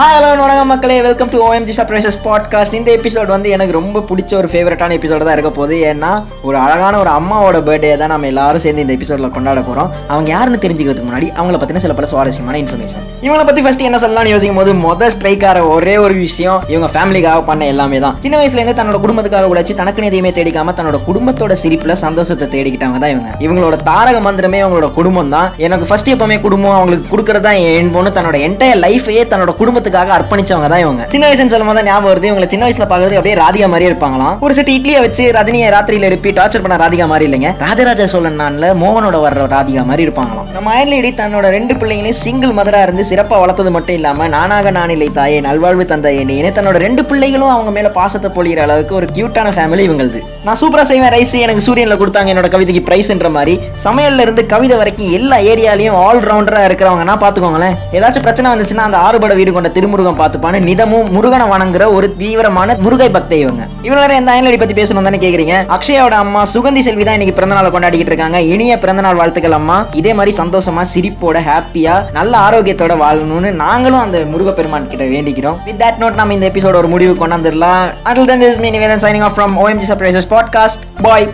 Hi hello வணக்கம் மக்களே. Welcome to OMG surprises podcast இந்த எபிசோட் வந்து எனக்கு ரொம்ப பிடிச்ச ஒரு ஃபேவரட்டான எபிசோட தான் இருக்க போகுது. ஏன்னா ஒரு அழகான ஒரு அம்மாவோட பர்த்டே தான் நம்ம எல்லாரும் சேர்ந்து இந்த எபிசோடில் கொண்டாட போகிறோம் அவங்க யாருன்னு தெரிஞ்சுக்கிறதுக்கு முன்னாடி அவங்கள பற்றின சில பல சுவாரஸ்யமான இன்ஃபர்மேஷன் இவங்களை பற்றி ஃபஸ்ட் என்ன சொல்லலாம்னு யோசிக்கும் போது மொதல் ஸ்ட்ரைக்கார ஒரே ஒரு விஷயம் இவங்க ஃபேமிலிக்காக பண்ண எல்லாமே தான். சின்ன வயசுலேருந்து தன்னோட குடும்பத்துக்காக உழைச்சி தனக்கு எதையுமே தேடிக்காம தன்னோட குடும்பத்தோட சிரிப்பில் சந்தோஷத்தை தேடிக்கிட்டாங்க தான் இவங்க. இவங்களோட தாரக மந்திரமே அவங்களோட குடும்பம் தான். எனக்கு ஃபர்ஸ்ட் எப்பவுமே குடும்பம் அவங்களுக்கு கொடுக்கறது என் பொண்ணு. தன்னோட என்டையர் லைஃபையே தன்னோட குடும்பத்துக்காக அர்ப்பணிச்சவங்க தான் இவங்க. சின்ன வயசுன்னு சொல்லும் போது ஞாபகம் வருது இவங்களை சின்ன வயசுல பாக்குறது அப்படியே ராதிகா மாதிரியே இருப்பாங்களாம். ஒரு செட் இட்லியை வச்சு ரஜினியை ராத்திரியில எழுப்பி டார்ச்சர் பண்ண ராதிகா மாதிரி இல்லைங்க. ராஜராஜ சோழன் நான்ல மோகனோட வர்ற ராதிகா மாதிரி இருப்பாங்களாம். நம்ம அயன்லேடி தன்னோட ரெண்டு பிள்ளைங்களையும் சிங்கிள் மதரா இருந்து சிறப்பா வளர்த்தது மட்டும் இல்லாம நானாக நானிலை தாயே நல்வாழ்வு தந்த என்னையே தன்னோட ரெண்டு பிள்ளைகளும் அவங்க மேல பாசத்தை பொழிகிற அளவுக்கு ஒரு கியூட்டான ஃபேமிலி இவங்களுது. நான் சூப்பரா செய்வேன் ரைஸ் எனக்கு சூரியன்ல கொடுத்தாங்க என்னோட கவிதைக்கு பிரைஸ்ன்ற மாதிரி சமையல்ல இருந்து கவிதை வரைக்கும் எல்லா ஏரியாலையும் ஆல் ரவுண்டரா இருக்கிறவங்கன்னா பாத்துக்கோங்களேன். ஏதாச்சும் பிரச்சனை வந்துச்சுன்னா அந்த ஆறுபட வீடு கொண்ட திருமுருகன் பார்த்துப்பான்னு நிதமும் முருகனை வணங்குற ஒரு தீவிரமான முருகை பக்தை இவங்க. இவங்க வேற எந்த அயன்லடி பத்தி பேசணும் தானே கேக்குறீங்க? அக்ஷயோட அம்மா சுகந்தி செல்வி தான் இன்னைக்கு பிறந்தநாளை கொண்டாடிக்கிட்டு இருக்காங்க. இனிய பிறந்தநாள் வாழ்த்துக்கள் அம்மா. இதே மாதிரி சந்தோஷமா சிரிப்போட ஹாப்பியா நல்ல ஆரோக்கியத்தோட வாழணும்னு நாங்களும் அந்த முருகப்பெருமான் கிட்ட வேண்டிக்கிறோம். வித் தட் நோட் நம்ம இந்த எபிசோட ஒரு முடிவு கொண்டாந்துடலாம். Until then this me Nivedhan signing off from OMG surprises podcast bye